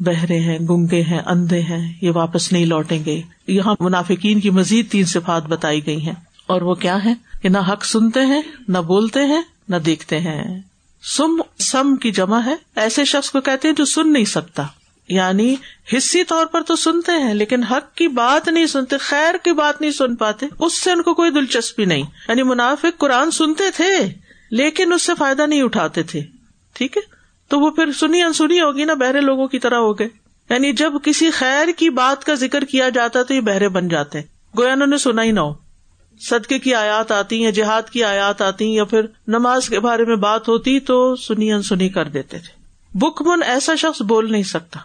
بہرے ہیں، گنگے ہیں، اندھے ہیں، یہ واپس نہیں لوٹیں گے۔ یہاں منافقین کی مزید تین صفات بتائی گئی ہیں۔ اور وہ کیا ہے کہ نہ حق سنتے ہیں، نہ بولتے ہیں، نہ دیکھتے ہیں۔ سم سم کی جمع ہے۔ ایسے شخص کو کہتے ہیں جو سن نہیں سکتا۔ یعنی حصی طور پر تو سنتے ہیں، لیکن حق کی بات نہیں سنتے، خیر کی بات نہیں سن پاتے، اس سے ان کو کوئی دلچسپی نہیں۔ یعنی منافق قرآن سنتے تھے، لیکن اس سے فائدہ نہیں اٹھاتے تھے۔ ٹھیک ہے؟ تو وہ پھر سنی انسنی ہوگی نا، بہرے لوگوں کی طرح ہو گئے یعنی جب کسی خیر کی بات کا ذکر کیا جاتا تو یہ بہرے بن جاتے ہیں۔ گویا انہوں نے سنا ہی نہ ہو۔ صدقے کی آیات آتی یا جہاد کی آیات آتی یا پھر نماز کے بارے میں بات ہوتی تو سنی انسنی کر دیتے تھے۔ بک من ایسا شخص بول نہیں سکتا۔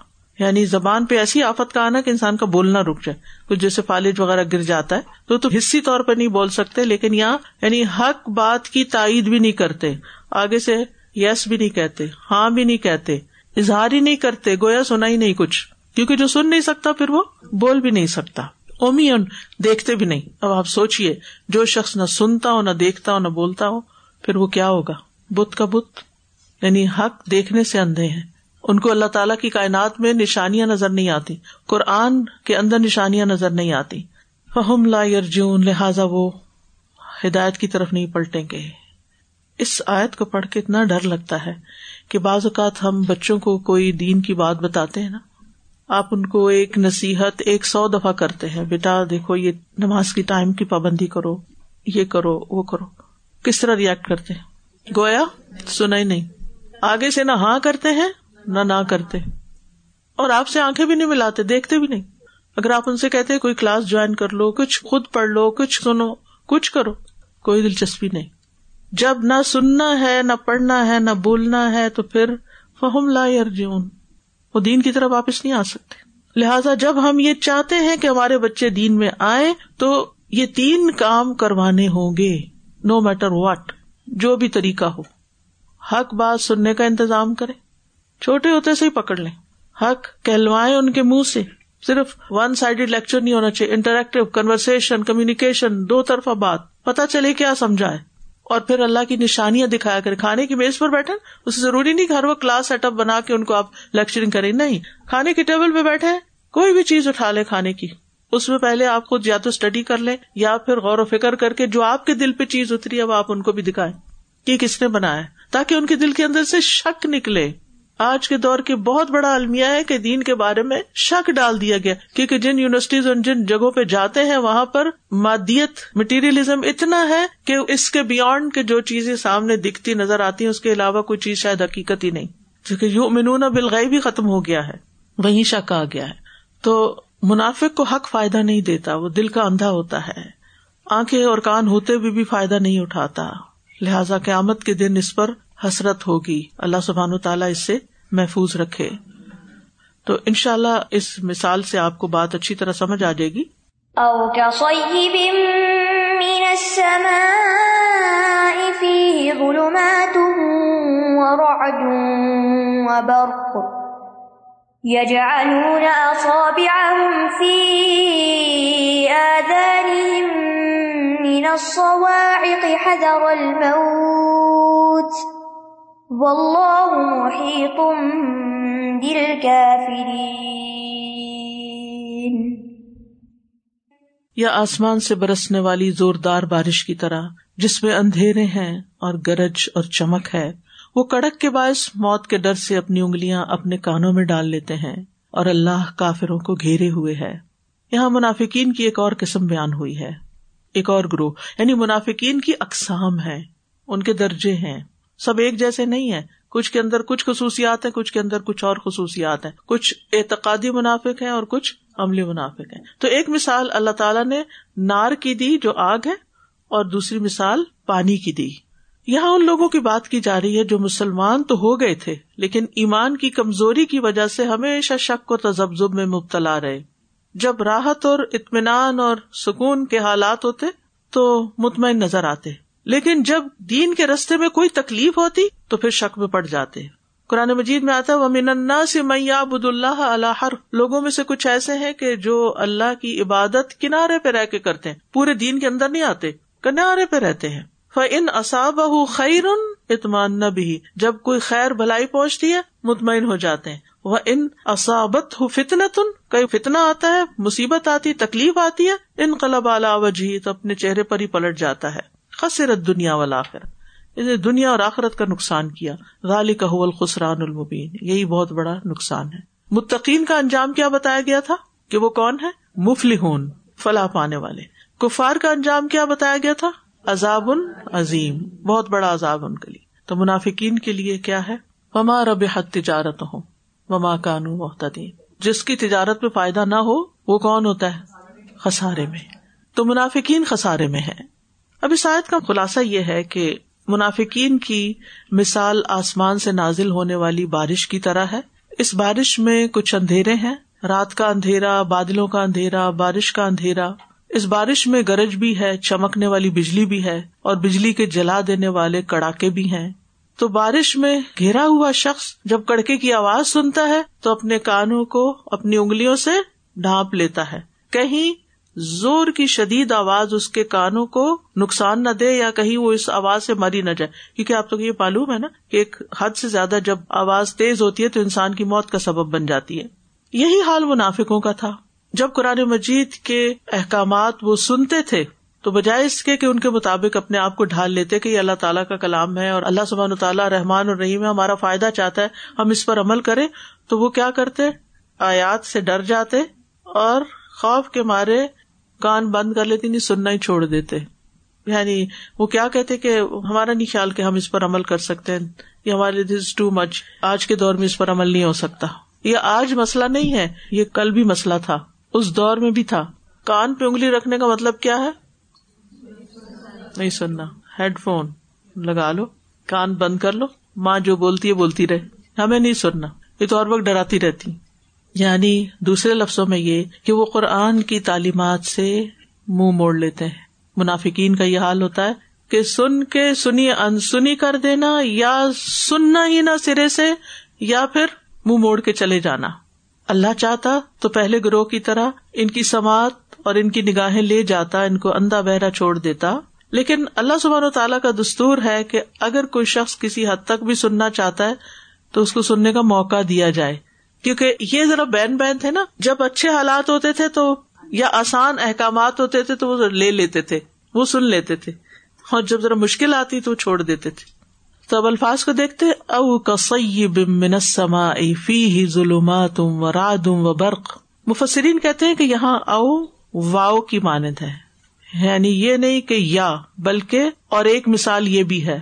یعنی زبان پہ ایسی آفت کا آنا کہ انسان کا بولنا رک جائے۔ کچھ جیسے فالج وغیرہ گر جاتا ہے، تو تو حصی طور پر نہیں بول سکتے، لیکن یہاں یعنی حق بات کی تائید بھی نہیں کرتے۔ آگے سے یس بھی نہیں کہتے ہاں بھی نہیں کہتے، اظہار ہی نہیں کرتے، گویا سنا ہی نہیں کچھ۔ کیونکہ جو سن نہیں سکتا، پھر وہ بول بھی نہیں سکتا۔ اومی دیکھتے بھی نہیں۔ اب آپ سوچیے جو شخص نہ سنتا ہو، نہ دیکھتا ہو، نہ بولتا ہو، پھر وہ کیا ہوگا؟ بت کا بت۔ یعنی حق دیکھنے سے اندھے ہیں۔ ان کو اللہ تعالیٰ کی کائنات میں نشانیاں نظر نہیں آتی۔ قرآن کے اندر نشانیاں نظر نہیں آتی۔ فہم لا یرجون لہٰذا وہ ہدایت کی طرف نہیں پلٹیں گے۔ اس آیت کو پڑھ کے اتنا ڈر لگتا ہے کہ بعض اوقات ہم بچوں کو کوئی دین کی بات بتاتے ہیں نا۔ آپ ان کو ایک نصیحت ایک سو دفعہ کرتے ہیں، بیٹا، دیکھو، یہ نماز کی ٹائم کی پابندی کرو، یہ کرو، وہ کرو۔ کس طرح ریئیکٹ کرتے گویا سنا ہی نہیں۔ آگے سے نہ ہاں کرتے ہیں نہ نہ کرتے۔ اور آپ سے آنکھیں بھی نہیں ملاتے، دیکھتے بھی نہیں۔ اگر آپ ان سے کہتے، کوئی کلاس جوائن کر لو، کچھ خود پڑھ لو، کچھ سنو، کچھ کرو، کوئی دلچسپی نہیں۔ جب نہ سننا ہے، نہ پڑھنا ہے، نہ بولنا ہے، تو پھر فہم لا ارجون وہ دین کی طرف واپس نہیں آ سکتے۔ لہذا جب ہم یہ چاہتے ہیں کہ ہمارے بچے دین میں آئے تو یہ تین کام کروانے ہوں گے نو میٹر واٹ جو بھی طریقہ ہو۔ حق بات سننے کا انتظام کرے چھوٹے ہوتے سے ہی پکڑ لیں۔ حق کہلوائے ان کے منہ سے۔ صرف ون سائڈیڈ لیکچر نہیں ہونا چاہیے۔ انٹریکٹو کنورسن کمیونیکیشن دو طرفہ بات۔ پتا چلے کیا سمجھائے اور پھر اللہ کی نشانیاں دکھایا کرے کھانے کی میز پر بیٹھے اسے ضروری نہیں کہ ہر وہ کلاس سیٹ اپ بنا کے ان کو آپ لیکچرنگ کریں۔ نہیں۔ کھانے کی ٹیبل پہ بیٹھے کوئی بھی چیز اٹھا لے کھانے کی۔ اس میں پہلے آپ خود یا تو اسٹڈی کر لیں یا پھر غور و فکر کر کے جو آپ کے دل پہ چیز اتری ہے وہ آپ ان کو بھی دکھائیں کہ کس نے بنایا تاکہ ان کے دل کے اندر سے شک نکلے۔ آج کے دور کے بہت بڑا المیہ ہے کہ دین کے بارے میں شک ڈال دیا گیا کیونکہ جن یونیورسٹیز اور جن جگہوں پہ جاتے ہیں وہاں پر مادیت مٹیریلزم اتنا ہے کہ اس کے بیونڈ کے جو چیزیں سامنے دکھتی نظر آتی ہیں اس کے علاوہ کوئی چیز شاید حقیقت ہی نہیں۔ کیونکہ یو منون بلغئی بھی ختم ہو گیا ہے وہی شک آ گیا ہے۔ تو منافق کو حق فائدہ نہیں دیتا وہ دل کا اندھا ہوتا ہے۔ آنکھیں اور کان ہوتے بھی, بھی فائدہ نہیں اٹھاتا۔ لہٰذا قیامت کے دن اس پر حسرت ہوگی۔ اللہ سبحان تعالیٰ اس سے محفوظ رکھے۔ تو ان شاء اللہ اس مثال سے آپ کو بات اچھی طرح سمجھ آ جائے گی۔ او من السماء فيه ظلمات ورعد وبرق يجعلون أصابعهم في آذانهم من الصواعق حذر الموت۔ محیط یا آسمان سے برسنے والی زوردار بارش کی طرح، جس میں اندھیرے ہیں اور گرج اور چمک ہے، وہ کڑک کے باعث موت کے ڈر سے اپنی انگلیاں اپنے کانوں میں ڈال لیتے ہیں اور اللہ کافروں کو گھیرے ہوئے ہے۔ یہاں منافقین کی ایک اور قسم بیان ہوئی ہے۔ ایک اور گروہ یعنی منافقین کی اقسام ہے ان کے درجے ہیں۔ سب ایک جیسے نہیں ہے کچھ کے اندر کچھ خصوصیات ہیں، کچھ کے اندر کچھ اور خصوصیات ہیں۔ کچھ اعتقادی منافق ہیں اور کچھ عملی منافق ہیں۔ تو ایک مثال اللہ تعالیٰ نے نار کی دی جو آگ ہے اور دوسری مثال پانی کی دی۔ یہاں ان لوگوں کی بات کی جا رہی ہے جو مسلمان تو ہو گئے تھے، لیکن ایمان کی کمزوری کی وجہ سے ہمیشہ شک و تجبزب میں مبتلا رہے۔ جب راحت اور اطمینان اور سکون کے حالات ہوتے تو مطمئن نظر آتے۔ لیکن جب دین کے رستے میں کوئی تکلیف ہوتی تو پھر شک میں پڑ جاتے قرآن مجید میں آتا ہے، ومن سے میاں بد اللہ اللہ لوگوں میں سے کچھ ایسے ہیں کہ جو اللہ کی عبادت کنارے پہ رہ کے کرتے ہیں۔ پورے دین کے اندر نہیں آتے، کنارے پہ رہتے ہیں۔ ان اصاب خیر اطمان نہ بھی جب کوئی خیر بھلائی پہنچتی ہے، مطمئن ہو جاتے ہیں۔ وہ ان اصابت ہو فتن تن کئی فتنا آتا ہے، مصیبت آتی، تکلیف آتی ہے ان قلب اعلی وجہ تو اپنے چہرے پر ہی پلٹ جاتا ہے۔ خسرت دنیا والا دنیا اور آخرت کا نقصان کیا۔ غالی کا الخسران المبین۔ یہی بہت بڑا نقصان ہے۔ متقین کا انجام کیا بتایا گیا تھا؟ کہ وہ کون ہے؟ مفلی ہون فلاح پانے والے۔ کفار کا انجام کیا بتایا گیا تھا؟ عذاب عظیم۔ بہت بڑا عذاب ان کے لیے۔ تو منافقین کے لیے کیا ہے؟ وما رب حد تجارت ہو وما کانو محتدین جس کی تجارت میں فائدہ نہ ہو، وہ کون ہوتا ہے؟ خسارے میں۔ تو منافقین خسارے میں ہے اب اس آیت کا خلاصہ یہ ہے کہ منافقین کی مثال آسمان سے نازل ہونے والی بارش کی طرح ہے۔ اس بارش میں کچھ اندھیرے ہیں۔ رات کا اندھیرا، بادلوں کا اندھیرا، بارش کا اندھیرا۔ اس بارش میں گرج بھی ہے، چمکنے والی بجلی بھی ہے اور بجلی کے جلا دینے والے کڑاکے بھی ہیں۔ تو بارش میں گھیرا ہوا شخص جب کڑکے کی آواز سنتا ہے تو اپنے کانوں کو، اپنی انگلیوں سے ڈھانپ لیتا ہے۔ کہیں زور کی شدید آواز اس کے کانوں کو نقصان نہ دے یا کہیں وہ اس آواز سے مری نہ جائے۔ کیونکہ آپ تو یہ معلوم ہے نا کہ ایک حد سے زیادہ جب آواز تیز ہوتی ہے تو انسان کی موت کا سبب بن جاتی ہے۔ یہی حال منافقوں کا تھا۔ جب قرآن مجید کے احکامات وہ سنتے تھے، تو بجائے اس کے کہ ان کے مطابق اپنے آپ کو ڈھال لیتے کہ یہ اللہ تعالیٰ کا کلام ہے اور اللہ سبحان تعالیٰ رحمان اور رحیم ہمارا فائدہ چاہتا ہے، ہم اس پر عمل کریں، تو وہ کیا کرتے؟ آیات سے ڈر جاتے اور خوف کے مارے کان بند کر لیتے نہیں سننا ہی چھوڑ دیتے۔ یعنی وہ کیا کہتے کہ ہمارا نہیں خیال کہ ہم اس پر عمل کر سکتے ہیں۔ یہ ہمارے دس ٹو مچ آج کے دور میں اس پر عمل نہیں ہو سکتا۔ یہ آج مسئلہ نہیں ہے، یہ کل بھی مسئلہ تھا۔ اس دور میں بھی تھا۔ کان پہ انگلی رکھنے کا مطلب کیا ہے؟ نہیں سننا۔ ہیڈ فون لگا لو۔ کان بند کر لو۔ ماں جو بولتی ہے، بولتی رہے۔ ہمیں نہیں سننا۔ یہ تو اور وقت ڈراتی رہتی۔ یعنی دوسرے لفظوں میں یہ کہ وہ قرآن کی تعلیمات سے منہ مو موڑ لیتے ہیں۔ منافقین کا یہ حال ہوتا ہے کہ سن کے سنی انسنی کر دینا یا سننا ہی نہ سرے سے یا پھر منہ مو موڑ کے چلے جانا۔ اللہ چاہتا تو پہلے گروہ کی طرح ان کی سماعت اور ان کی نگاہیں لے جاتا، ان کو اندھا بہرا چھوڑ دیتا۔ لیکن اللہ سبحانہ و تعالیٰ کا دستور ہے کہ اگر کوئی شخص کسی حد تک بھی سننا چاہتا ہے تو اس کو سننے کا موقع دیا جائے۔ کیونکہ یہ ذرا بین بین تھے نا، جب اچھے حالات ہوتے تھے تو، یا آسان احکامات ہوتے تھے تو وہ لے لیتے تھے، وہ سن لیتے تھے۔ اور جب ذرا مشکل آتی تو وہ چھوڑ دیتے تھے۔ تو اب الفاظ کو دیکھتے، او السماء فی ظلمات و رادم و برق۔ مفسرین کہتے ہیں کہ یہاں او واؤ کی مانند ہے۔ یعنی یہ نہیں کہ یا، بلکہ اور ایک مثال یہ بھی ہے۔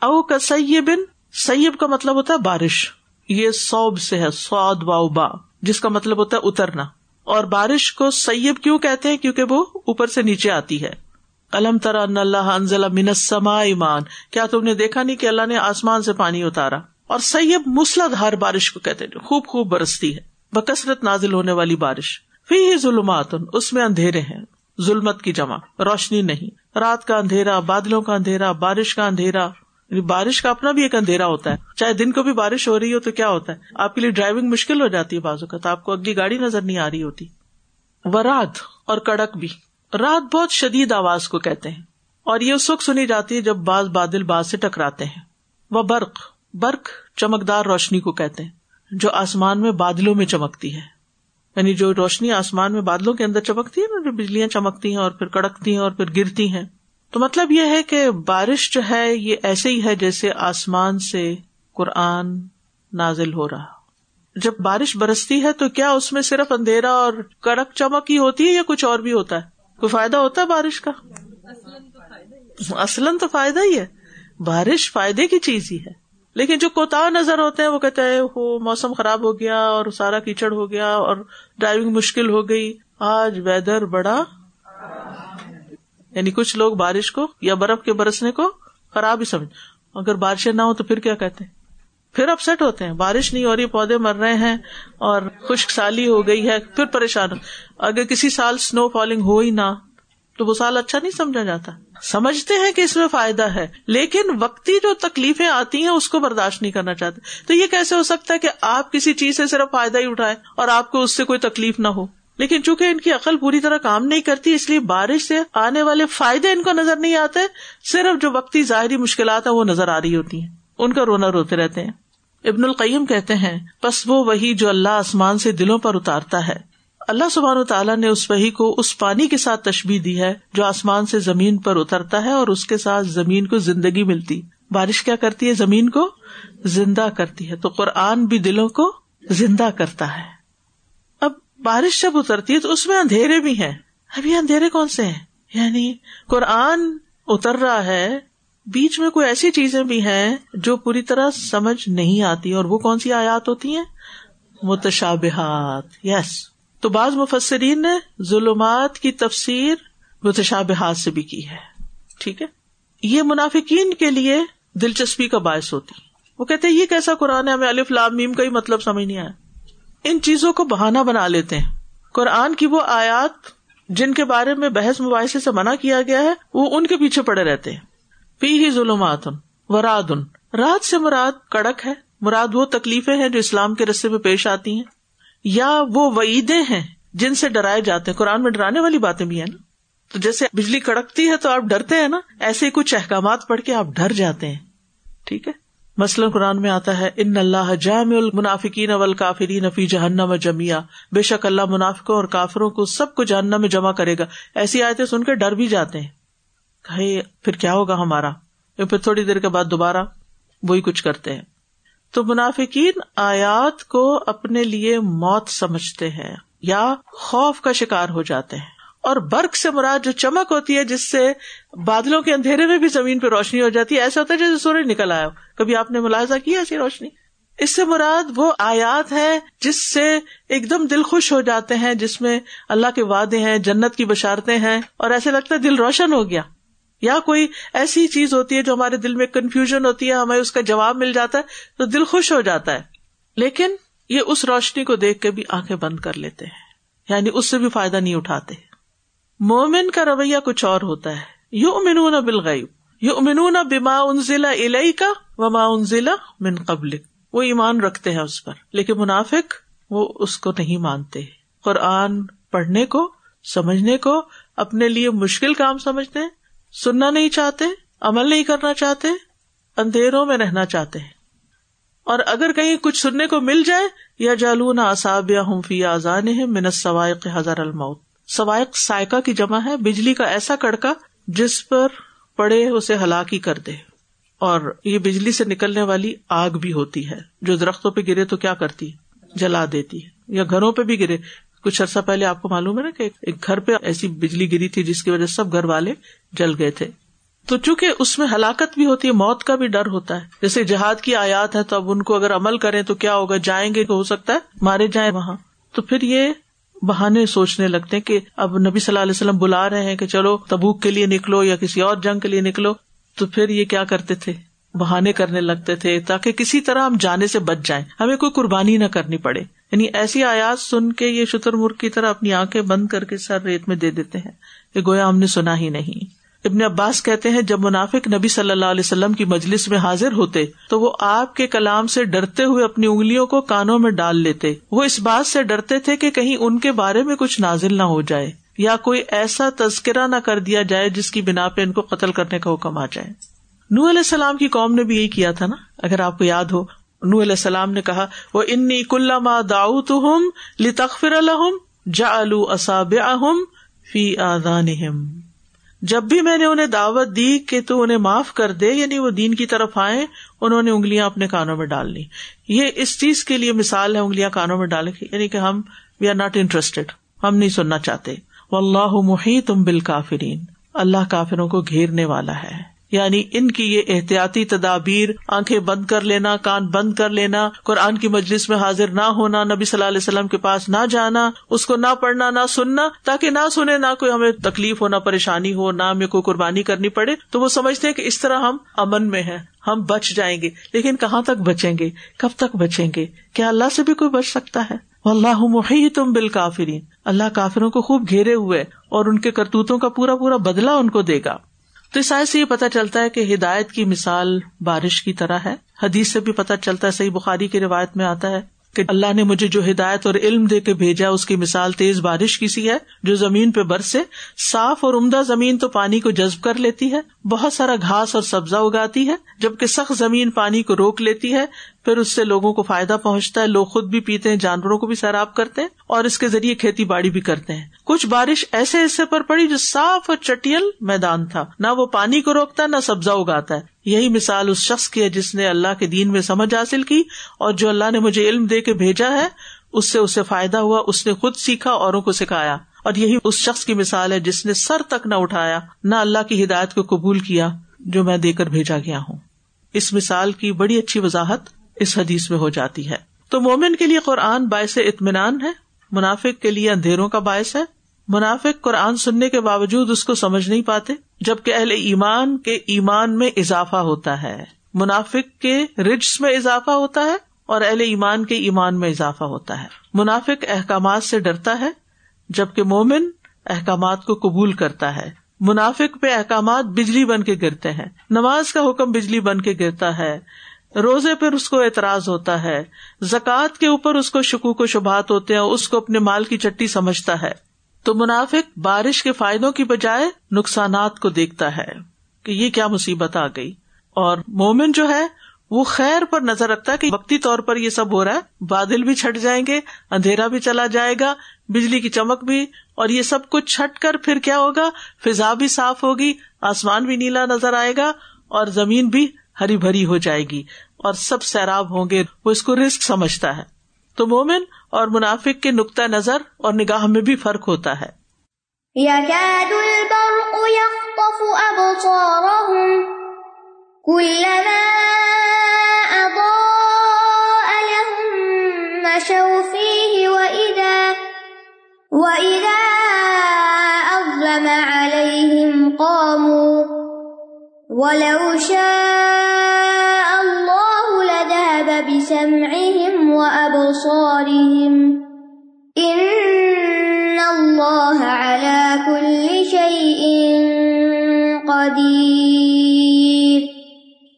او کا سیبن سیب کا مطلب ہوتا ہے بارش۔ یہ سوب سے ہے سعود با جس کا مطلب ہوتا ہے اترنا۔ اور بارش کو سیب کیوں کہتے ہیں؟ کیونکہ وہ اوپر سے نیچے آتی ہے۔ الم ترا اللہ انزل منسما ایمان کیا تم نے دیکھا نہیں کہ اللہ نے آسمان سے پانی اتارا؟ اور سیب مسلد ہر بارش کو کہتے ہیں خوب خوب برستی ہے۔ بکثرت نازل ہونے والی بارش۔ فی ظلمات، اس میں اندھیرے ہیں۔ ظلمت کی جمع، روشنی نہیں۔ رات کا اندھیرا، بادلوں کا اندھیرا، بارش کا اندھیرا۔ یعنی بارش کا اپنا بھی ایک اندھیرا ہوتا ہے۔ چاہے دن کو بھی بارش ہو رہی ہو تو کیا ہوتا ہے؟ آپ کے لیے ڈرائیونگ مشکل ہو جاتی ہے بازو کا تو آپ کو اگلی گاڑی نظر نہیں آ رہی ہوتی۔ وہ رات اور کڑک بھی۔ رات بہت شدید آواز کو کہتے ہیں۔ اور یہ اس وقت سنی جاتی ہے جب باز بادل باز سے ٹکراتے ہیں۔ وہ برق برق چمکدار روشنی کو کہتے ہیں، جو آسمان میں بادلوں میں چمکتی ہے۔ یعنی جو روشنی آسمان میں بادلوں کے اندر چمکتی ہے نا جو بجلیاں چمکتی ہیں اور پھر کڑکتی ہیں اور پھر گرتی ہیں۔ تو مطلب یہ ہے کہ بارش جو ہے یہ ایسے ہی ہے جیسے آسمان سے قرآن نازل ہو رہا۔ جب بارش برستی ہے تو کیا اس میں صرف اندھیرا اور کڑک چمک ہی ہوتی ہے یا کچھ اور بھی ہوتا ہے؟ کوئی فائدہ ہوتا ہے بارش کا؟ اصل تو فائدہ ہی ہے۔ بارش فائدے کی چیز ہی ہے۔ لیکن جو کوتا نظر ہوتے ہیں وہ کہتے ہیں، وہ موسم خراب ہو گیا اور سارا کیچڑ ہو گیا اور ڈرائیونگ مشکل ہو گئی۔ آج ویدر بڑا یعنی کچھ لوگ بارش کو یا برف کے برسنے کو خراب ہی سمجھ اگر بارشیں نہ ہو تو پھر کیا کہتے ہیں؟ پھر اپسٹ ہوتے ہیں۔ بارش نہیں ہو رہی، پودے مر رہے ہیں اور خشک سالی ہو گئی ہے، پھر پریشان۔ اگر کسی سال اسنو فالنگ ہو ہی نہ، تو وہ سال اچھا نہیں سمجھا جاتا۔ سمجھتے ہیں کہ اس میں فائدہ ہے، لیکن وقتی جو تکلیفیں آتی ہیں، اس کو برداشت نہیں کرنا چاہتے۔ تو یہ کیسے ہو سکتا ہے کہ آپ کسی چیز سے صرف فائدہ ہی اٹھائے اور آپ کو اس سے کوئی تکلیف نہ ہو؟ لیکن چونکہ ان کی عقل پوری طرح کام نہیں کرتی، اس لیے بارش سے آنے والے فائدے ان کو نظر نہیں آتے، صرف جو وقتی ظاہری مشکلات ہیں وہ نظر آ رہی ہوتی ہیں۔ ان کا رونا روتے رہتے ہیں۔ ابن القیم کہتے ہیں بس وہ وہی جو اللہ آسمان سے دلوں پر اتارتا ہے۔ اللہ سبحان تعالیٰ نے اس وہی کو اس پانی کے ساتھ تشبیح دی ہے جو آسمان سے زمین پر اترتا ہے اور اس کے ساتھ زمین کو زندگی ملتی۔ بارش کیا کرتی ہے؟ زمین کو زندہ کرتی ہے۔ تو قرآن بھی دلوں کو زندہ کرتا ہے۔ بارش جب اترتی ہے تو اس میں اندھیرے بھی ہیں۔ اب یہ اندھیرے کون سے ہیں؟ یعنی قرآن اتر رہا ہے، بیچ میں کوئی ایسی چیزیں بھی ہیں جو پوری طرح سمجھ نہیں آتی اور وہ کون سی آیات ہوتی ہیں؟ متشابہات۔ یس۔ تو بعض مفسرین نے ظلمات کی تفسیر متشابہات سے بھی کی ہے۔ ٹھیک ہے؟ یہ منافقین کے لیے دلچسپی کا باعث ہوتی۔ وہ کہتے یہ کیسا قرآن ہے؟ ہمیں الف لام میم کا ہی مطلب سمجھ نہیں آیا۔ ان چیزوں کو بہانا بنا لیتے ہیں۔ قرآن کی وہ آیات جن کے بارے میں بحث مباحثے سے منع کیا گیا ہے، وہ ان کے پیچھے پڑے رہتے ہیں۔ پی ہی ظلمات وراد ان رات سے مراد کڑک ہے، مراد وہ تکلیفیں ہیں جو اسلام کے رستے میں پیش آتی ہیں۔ یا وہ وعیدیں ہیں جن سے ڈرائے جاتے ہیں۔ قرآن میں ڈرانے والی باتیں بھی ہیں نا۔ تو جیسے بجلی کڑکتی ہے تو آپ ڈرتے ہیں نا، ایسے کچھ احکامات پڑھ کے آپ ڈر جاتے ہیں۔ ٹھیک ہے؟ مثلاً قرآن میں آتا ہے، ان اللہ جام المنافقین اول کافری نفی جہنم جمیا بے شک اللہ منافقوں اور کافروں کو سب کو جہنم میں جمع کرے گا۔ ایسی آیتیں سن کے ڈر بھی جاتے ہیں۔ کہ پھر کیا ہوگا ہمارا؟ پھر تھوڑی دیر کے بعد دوبارہ وہی کچھ کرتے ہیں۔ تو منافقین آیات کو اپنے لیے موت سمجھتے ہیں یا خوف کا شکار ہو جاتے ہیں۔ اور برق سے مراد جو چمک ہوتی ہے، جس سے بادلوں کے اندھیرے میں بھی زمین پہ روشنی ہو جاتی ہے، ایسا ہوتا ہے جیسے سورج نکل آیا کبھی آپ نے ملاحظہ کیا ایسی روشنی؟ اس سے مراد وہ آیات ہے جس سے ایک دم دل خوش ہو جاتے ہیں، جس میں اللہ کے وعدے ہیں، جنت کی بشارتے ہیں، اور ایسے لگتا ہے دل روشن ہو گیا۔ یا کوئی ایسی چیز ہوتی ہے جو ہمارے دل میں کنفیوژن ہوتی ہے، ہمیں اس کا جواب مل جاتا ہے، تو دل خوش ہو جاتا ہے۔ لیکن یہ اس روشنی کو دیکھ کے بھی آنکھیں بند کر لیتے ہیں یعنی اس سے بھی فائدہ نہیں اٹھاتے۔ مومن کا رویہ کچھ اور ہوتا ہے۔ یو امنون بالغیب۔ یو امنون بما انزلہ الئی کا وما انزلہ من قبل وہ ایمان رکھتے ہیں اس پر، لیکن منافق وہ اس کو نہیں مانتے۔ قرآن پڑھنے کو، سمجھنے کو، اپنے لیے مشکل کام سمجھتے ہیں۔ سننا نہیں چاہتے، عمل نہیں کرنا چاہتے، اندھیروں میں رہنا چاہتے ہیں۔ اور اگر کہیں کچھ سننے کو مل جائے یا جالون اصاب یا فی آزان ہے منت سوائق ہزار الموت۔ سوائق سائکا کی جمع ہے، بجلی کا ایسا کڑکا جس پر پڑے اسے ہلاک ہی کر دے۔ اور یہ بجلی سے نکلنے والی آگ بھی ہوتی ہے، جو درختوں پہ گرے تو کیا کرتی؟ جلا دیتی ہے، یا گھروں پہ بھی گرے۔ کچھ عرصہ پہلے آپ کو معلوم ہے نا کہ ایک گھر پہ ایسی بجلی گری تھی جس کی وجہ سے سب گھر والے جل گئے تھے۔ تو چونکہ اس میں ہلاکت بھی ہوتی ہے، موت کا بھی ڈر ہوتا ہے۔ جیسے جہاد کی آیات ہے، تو اب ان کو اگر عمل کریں تو کیا ہوگا؟ جائیں گے تو ہو سکتا ہے، مارے جائیں وہاں۔ تو پھر یہ بہانے سوچنے لگتے ہیں کہ اب نبی صلی اللہ علیہ وسلم بلا رہے ہیں کہ چلو تبوک کے لیے نکلو یا کسی اور جنگ کے لیے نکلو، تو پھر یہ کیا کرتے تھے؟ بہانے کرنے لگتے تھے تاکہ کسی طرح ہم جانے سے بچ جائیں۔ ہمیں کوئی قربانی نہ کرنی پڑے۔ یعنی ایسی آیات سن کے یہ شتر مرغ کی طرح اپنی آنکھیں بند کر کے سر ریت میں دے دیتے ہیں کہ گویا ہم نے سنا ہی نہیں۔ ابن عباس کہتے ہیں، جب منافق نبی صلی اللہ علیہ وسلم کی مجلس میں حاضر ہوتے، تو وہ آپ کے کلام سے ڈرتے ہوئے اپنی انگلیوں کو کانوں میں ڈال لیتے۔ وہ اس بات سے ڈرتے تھے کہ کہیں ان کے بارے میں کچھ نازل نہ ہو جائے، یا کوئی ایسا تذکرہ نہ کر دیا جائے جس کی بنا پہ ان کو قتل کرنے کا حکم آ جائے۔ نو علیہ السلام کی قوم نے بھی یہی کیا تھا نا؟ اگر آپ کو یاد ہو نو علیہ السلام نے کہا، وہ انی کل ما داؤت ہوں لتخر الحم جا اصاب فی آدان جب بھی میں نے انہیں دعوت دی کہ تو انہیں معاف کر دے یعنی وہ دین کی طرف آئے انہوں نے انگلیاں اپنے کانوں میں ڈال لی یہ اس چیز کے لیے مثال ہے انگلیاں کانوں میں ڈالنے کی یعنی کہ ہم وی آر ناٹ انٹرسٹیڈ ہم نہیں سننا چاہتے۔ وہ اللہ محیط تم بال کافرین اللہ کافروں کو گھیرنے والا ہے۔ یعنی ان کی یہ احتیاطی تدابیر، آنکھیں بند کر لینا، کان بند کر لینا، قرآن کی مجلس میں حاضر نہ ہونا، نبی صلی اللہ علیہ وسلم کے پاس نہ جانا، اس کو نہ پڑھنا، نہ سننا، تاکہ نہ سنے، نہ کوئی ہمیں تکلیف ہو، نہ پریشانی ہو، نہ ہمیں کوئی قربانی کرنی پڑے، تو وہ سمجھتے ہیں کہ اس طرح ہم امن میں ہیں، ہم بچ جائیں گے۔ لیکن کہاں تک بچیں گے؟ کب تک بچیں گے؟ کیا اللہ سے بھی کوئی بچ سکتا ہے؟ اللہ محی تم بال کافرین اللہ کافروں کو خوب گھیرے ہوئے اور ان کے کرتوتوں کا پورا پورا بدلا ان کو دے گا۔ تو اس سے یہ پتا چلتا ہے کہ ہدایت کی مثال بارش کی طرح ہے۔ حدیث سے بھی پتا چلتا ہے، صحیح بخاری کی روایت میں آتا ہے کہ اللہ نے مجھے جو ہدایت اور علم دے کے بھیجا، اس کی مثال تیز بارش کی سی ہے، جو زمین پہ برسے صاف اور عمدہ زمین تو پانی کو جذب کر لیتی ہے، بہت سارا گھاس اور سبزہ اگاتی ہے، جبکہ سخت زمین پانی کو روک لیتی ہے پھر اس سے لوگوں کو فائدہ پہنچتا ہے۔ لوگ خود بھی پیتے ہیں، جانوروں کو بھی سیراب کرتے ہیں اور اس کے ذریعے کھیتی باڑی بھی کرتے ہیں۔ کچھ بارش ایسے حصے پر پڑی جو صاف اور چٹیل میدان تھا۔ نہ وہ پانی کو روکتا، نہ سبزہ اگاتا ہے۔ یہی مثال اس شخص کی ہے جس نے اللہ کے دین میں سمجھ حاصل کی اور جو اللہ نے مجھے علم دے کے بھیجا ہے، اس سے اسے فائدہ ہوا۔ اس نے خود سیکھا، اوروں کو سکھایا۔ اور یہی اس شخص کی مثال ہے جس نے سر تک نہ اٹھایا، نہ اللہ کی ہدایت کو قبول کیا، جو میں دے کر بھیجا گیا ہوں۔ اس مثال کی بڑی اچھی وضاحت اس حدیث میں ہو جاتی ہے۔ تو مومن کے لیے قرآن باعث اطمینان ہے، منافق کے لیے اندھیروں کا باعث ہے۔ منافق قرآن سننے کے باوجود اس کو سمجھ نہیں پاتے، جبکہ اہل ایمان کے ایمان میں اضافہ ہوتا ہے۔ منافق کے رجس میں اضافہ ہوتا ہے اور اہل ایمان کے ایمان میں اضافہ ہوتا ہے۔ منافق احکامات سے ڈرتا ہے، جبکہ مومن احکامات کو قبول کرتا ہے۔ منافق پہ احکامات بجلی بن کے گرتے ہیں۔ نماز کا حکم بجلی بن کے گرتا ہے۔ روزے پر اس کو اعتراض ہوتا ہے، زکوٰۃ کے اوپر اس کو شکوک و شبہات ہوتے ہیں اس کو اپنے مال کی چٹی سمجھتا ہے۔ تو منافق بارش کے فائدوں کی بجائے نقصانات کو دیکھتا ہے کہ یہ کیا مصیبت آ گئی۔ اور مومن جو ہے، وہ خیر پر نظر رکھتا ہے کہ وقتی طور پر یہ سب ہو رہا ہے۔ بادل بھی چھٹ جائیں گے، اندھیرا بھی چلا جائے گا، بجلی کی چمک بھی، اور یہ سب کچھ چھٹ کر پھر کیا ہوگا؟ فضا بھی صاف ہوگی، آسمان بھی نیلا نظر آئے گا، اور زمین بھی ہری بھری ہو جائے گی اور سب سیراب ہوں گے، وہ اس کو رسک سمجھتا ہے۔ تو مومن اور منافق کے نقطۂ نظر اور نگاہ میں بھی فرق ہوتا ہے۔ وَإِذَا أَظْلَمَ عَلَيْهِمْ قَامُوا، وَلَوْ شَاءَ لَذَهَبَ بِسَمْعِهِمْ وَأَبْصَارِهِمْ. إِنَّ اللَّهَ عَلَى كُلِّ شَيْءٍ قَدِيرٌ.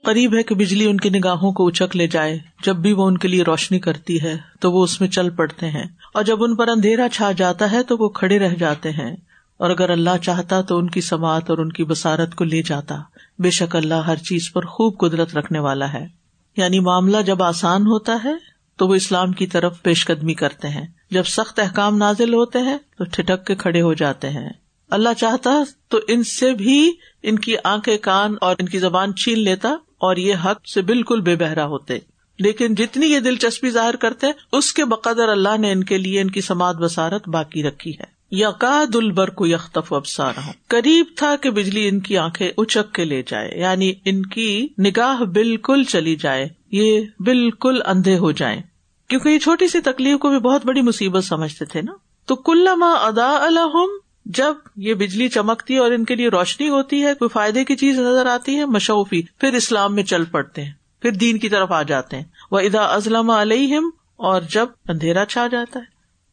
قریب ہے کہ بجلی ان کی نگاہوں کو اچک لے جائے. جب بھی وہ ان کے لیے روشنی کرتی ہے، تو وہ اس میں چل پڑتے ہیں. اور جب ان پر اندھیرا چھا جاتا ہے، تو وہ کھڑے رہ جاتے ہیں. اور اگر اللہ چاہتا، تو ان کی سماعت اور ان کی بسارت کو لے جاتا. بے شک اللہ ہر چیز پر خوب قدرت رکھنے والا ہے۔ یعنی معاملہ جب آسان ہوتا ہے تو وہ اسلام کی طرف پیش قدمی کرتے ہیں۔ جب سخت احکام نازل ہوتے ہیں تو ٹھٹک کے کھڑے ہو جاتے ہیں۔ اللہ چاہتا تو ان سے بھی ان کی آنکھیں کان اور ان کی زبان چھین لیتا اور یہ حق سے بالکل بے بہرا ہوتے۔ لیکن جتنی یہ دلچسپی ظاہر کرتے، اس کے بقدر اللہ نے ان کے لیے ان کی سماعت بسارت باقی رکھی ہے۔ یقاد البر کو یختف ابسار ہوں قریب تھا کہ بجلی ان کی آنکھیں اچک کے لے جائے یعنی ان کی نگاہ بالکل چلی جائے، یہ بالکل اندھے ہو جائے کیونکہ یہ چھوٹی سی تکلیف کو بھی بہت بڑی مصیبت سمجھتے تھے نا۔ تو کل ادا الحم جب یہ بجلی چمکتی ہے اور ان کے لیے روشنی ہوتی ہے، کوئی فائدے کی چیز نظر آتی ہے مشوفی پھر اسلام میں چل پڑتے ہیں، پھر دین کی طرف آ جاتے ہیں۔ وہ ادا ازلم علیہم اور جب اندھیرا چھا جاتا ہے۔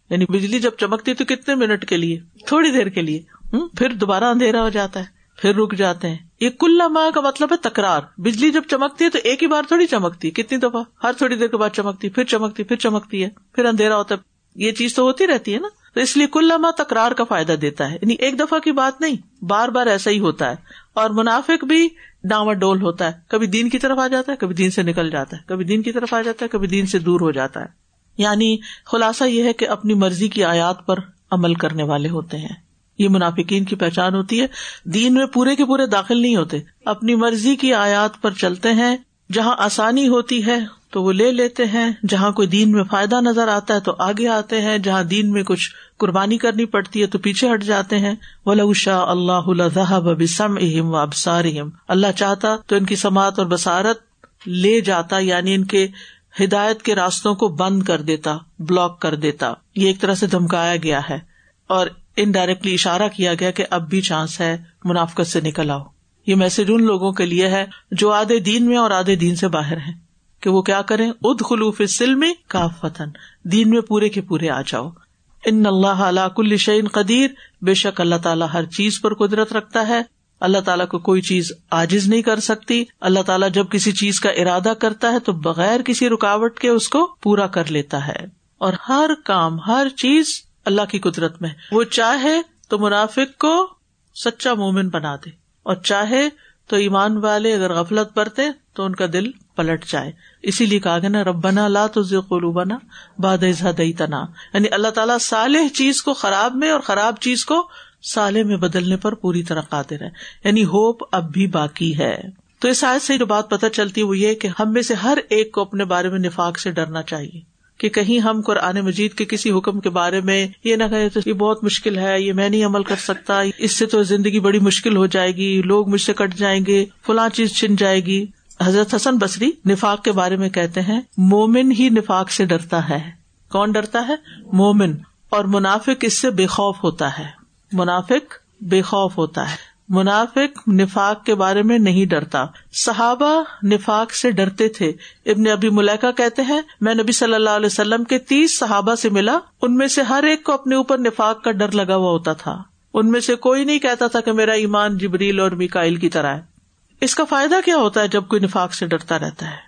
یعنی بجلی جب چمکتی تو کتنے منٹ کے لیے؟ تھوڑی دیر کے لیے۔ پھر دوبارہ اندھیرا ہو جاتا ہے، پھر رک جاتے ہیں۔ یہ کل ماہ کا مطلب ہے تکرار۔ بجلی جب چمکتی ہے تو ایک ہی بار تھوڑی چمکتی کتنی دفعہ؟ ہر تھوڑی دیر کے بعد چمکتی پھر چمکتی پھر چمکتی ہے، پھر اندھیرا ہوتا ہے۔ یہ چیز تو ہوتی رہتی ہے نا۔ تو اس لیے کل لمحہ تکرار کا فائدہ دیتا ہے۔ یعنی ایک دفعہ کی بات نہیں، بار بار ایسا ہی ہوتا ہے۔ اور منافق بھی ڈاور ڈول ہوتا ہے۔ کبھی دین کی طرف آ جاتا ہے، کبھی دین سے نکل جاتا ہے۔ کبھی دین کی طرف آ جاتا ہے، کبھی دین سے دور ہو جاتا ہے۔ یعنی خلاصہ یہ ہے کہ اپنی مرضی کی آیات پر عمل کرنے والے ہوتے ہیں۔ یہ منافقین کی پہچان ہوتی ہے۔ دین میں پورے کے پورے داخل نہیں ہوتے۔ اپنی مرضی کی آیات پر چلتے ہیں۔ جہاں آسانی ہوتی ہے تو وہ لے لیتے ہیں۔ جہاں کوئی دین میں فائدہ نظر آتا ہے تو آگے آتے ہیں۔ جہاں دین میں کچھ قربانی کرنی پڑتی ہے تو پیچھے ہٹ جاتے ہیں۔ ولا شاہ اللہ بسم اہم و ابسار اللہ چاہتا تو ان کی سماعت اور بسارت لے جاتا یعنی ان کے ہدایت کے راستوں کو بند کر دیتا، بلاک کر دیتا۔ یہ ایک طرح سے دھمکایا گیا ہے اور انڈائریکٹلی اشارہ کیا گیا کہ اب بھی چانس ہے منافقت سے نکل آؤ۔ یہ میسج ان لوگوں کے لیے ہے جو آدھے دین میں اور آدھے دین سے باہر ہیں کہ وہ کیا کریں؟ اد خلوف سلم کا فتن دین میں پورے کے پورے آ جاؤ۔ ان اللہ کل شعین قدیر۔ بے شک اللہ تعالیٰ ہر چیز پر قدرت رکھتا ہے۔ اللہ تعالیٰ کو کوئی چیز آجز نہیں کر سکتی۔ اللہ تعالیٰ جب کسی چیز کا ارادہ کرتا ہے تو بغیر کسی رکاوٹ کے اس کو پورا کر لیتا ہے۔ اور ہر کام، ہر چیز اللہ کی قدرت میں۔ وہ چاہے تو منافق کو سچا مومن بنا دے۔ اور چاہے تو ایمان والے اگر غفلت برتے تو ان کا دل پلٹ جائے۔ اسی لیے کہا گیا نا، ربنا لا تو قلوبنا باد تنا یعنی اللہ تعالیٰ صالح چیز کو خراب میں اور خراب چیز کو سالے میں بدلنے پر پوری طرح قادر ہے۔ یعنی ہوپ اب بھی باقی ہے۔ تو اس آیت سے جو بات پتہ چلتی وہ یہ کہ ہم میں سے ہر ایک کو اپنے بارے میں نفاق سے ڈرنا چاہیے۔ کہ کہیں ہم قرآن مجید کے کسی حکم کے بارے میں یہ نہ کہیں تو یہ بہت مشکل ہے، یہ میں نہیں عمل کر سکتا، اس سے تو زندگی بڑی مشکل ہو جائے گی، لوگ مجھ سے کٹ جائیں گے، فلاں چیز چھن جائے گی۔ حضرت حسن بصری نفاق کے بارے میں کہتے ہیں، مومن ہی نفاق سے ڈرتا ہے۔ کون ڈرتا ہے؟ مومن۔ اور منافق اس سے بے خوف ہوتا ہے۔ منافق بے خوف ہوتا ہے۔ منافق نفاق کے بارے میں نہیں ڈرتا۔ صحابہ نفاق سے ڈرتے تھے۔ ابن ابھی ملیکا کہتے ہیں، میں نبی صلی اللہ علیہ وسلم کے تیس صحابہ سے ملا، ان میں سے ہر ایک کو اپنے اوپر نفاق کا ڈر لگا ہوا ہوتا تھا۔ ان میں سے کوئی نہیں کہتا تھا کہ میرا ایمان جبریل اور میکائل کی طرح ہے۔ اس کا فائدہ کیا ہوتا ہے جب کوئی نفاق سے ڈرتا رہتا ہے؟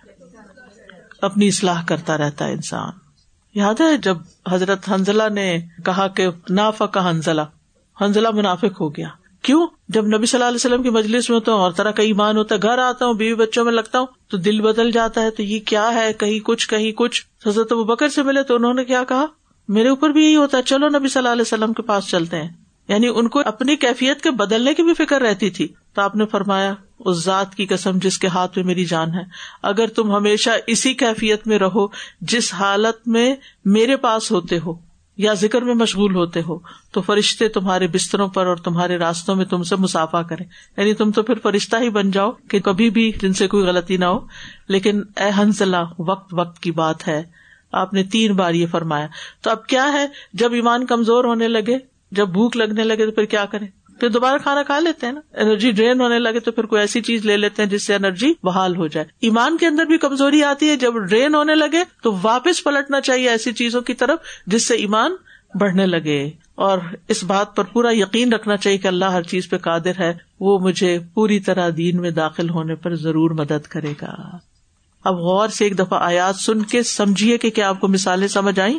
اپنی اصلاح کرتا رہتا ہے انسان۔ یاد ہے جب حضرت حنزلہ نے کہا کہ نافا کا حنزلہ حنزلہ منافق ہو گیا۔ کیوں؟ جب نبی صلی اللہ علیہ وسلم کی مجلس میں تو اور طرح کا ایمان ہوتا ہے، گھر آتا ہوں، بیوی بچوں میں لگتا ہوں، تو دل بدل جاتا ہے، تو یہ کیا ہے؟ کہیں کچھ کہیں کچھ۔ حضرت بکر سے ملے تو انہوں نے کیا کہا؟ میرے اوپر بھی یہی ہوتا ہے، چلو نبی صلی اللہ علیہ وسلم کے پاس چلتے ہیں۔ یعنی ان کو اپنی کیفیت کے بدلنے کی بھی فکر رہتی تھی۔ تو آپ نے فرمایا، اس ذات کی قسم جس کے ہاتھ میں میری جان ہے۔ اگر تم ہمیشہ اسی کیفیت میں رہو، جس حالت میں میرے پاس ہوتے ہو یا ذکر میں مشغول ہوتے ہو تو فرشتے تمہارے بستروں پر اور تمہارے راستوں میں تم سے مسافہ کریں۔ یعنی تم تو پھر فرشتہ ہی بن جاؤ کہ کبھی بھی جن سے کوئی غلطی نہ ہو۔ لیکن اے حنزلہ وقت وقت کی بات ہے۔ آپ نے تین بار یہ فرمایا۔ تو اب کیا ہے؟ جب ایمان کمزور ہونے لگے، جب بھوک لگنے لگے تو پھر کیا کریں؟ پھر دوبارہ کھانا کھا لیتے ہیں نا۔ انرجی ڈرین ہونے لگے تو پھر کوئی ایسی چیز لے لیتے ہیں جس سے انرجی بحال ہو جائے۔ ایمان کے اندر بھی کمزوری آتی ہے، جب ڈرین ہونے لگے تو واپس پلٹنا چاہیے ایسی چیزوں کی طرف جس سے ایمان بڑھنے لگے۔ اور اس بات پر پورا یقین رکھنا چاہیے کہ اللہ ہر چیز پہ قادر ہے۔ وہ مجھے پوری طرح دین میں داخل ہونے پر ضرور مدد کرے گا۔ اب غور سے ایک دفعہ آیات سن کے سمجھیے کہ کیا آپ کو مثالیں سمجھ آئی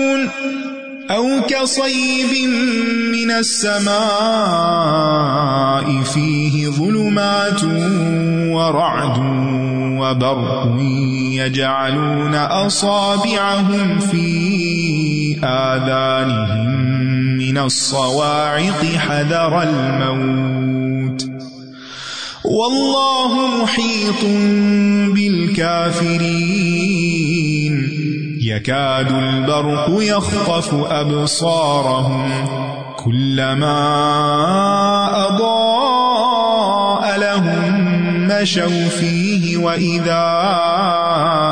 أو كصيب من السماء فيه ظلمات ورعد وبرق يجعلون أصابعهم في آذانهم من الصواعق حذر الموت والله محيط بالكافرين يكاد البرق يخطف أبصارهم كلما أضاء لهم مشوا فيه وإذا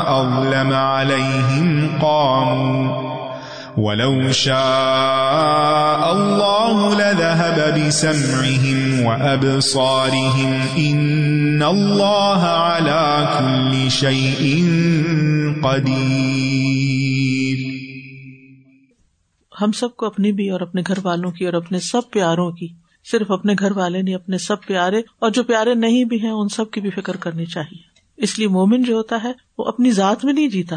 أظلم عليهم قاموا ولو شاء الله لذهب بسمعهم وأبصارهم إن الله على كل شيء قدير ہم سب کو اپنی بھی اور اپنے گھر والوں کی اور اپنے سب پیاروں کی، صرف اپنے گھر والے نہیں، اپنے سب پیارے اور جو پیارے نہیں بھی ہیں، ان سب کی بھی فکر کرنی چاہیے۔ اس لیے مومن جو ہوتا ہے، وہ اپنی ذات میں نہیں جیتا۔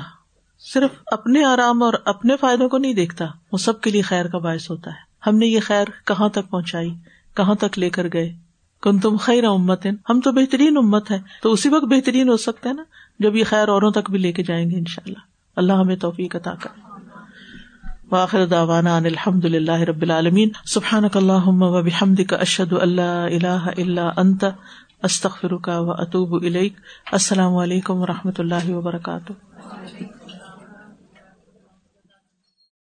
صرف اپنے آرام اور اپنے فائدوں کو نہیں دیکھتا، وہ سب کے لیے خیر کا باعث ہوتا ہے۔ ہم نے یہ خیر کہاں تک پہنچائی؟ کہاں تک لے کر گئے؟ کن تم خیر امت ہم تو بہترین امت ہے تو اسی وقت بہترین ہو سکتے ہیں نا، جب یہ خیر اوروں تک بھی لے کے جائیں گے ان شاء اللہ اللہ ہمیں توفیق عطا کر واخر داوانا الحمد للہ رب العالمین۔ سبحان اللہ و بحمد اشد اللہ اللہ اللہ انت۔ استخر کا و اطوب السلام علیکم و رحمۃ اللہ وبرکاتہ۔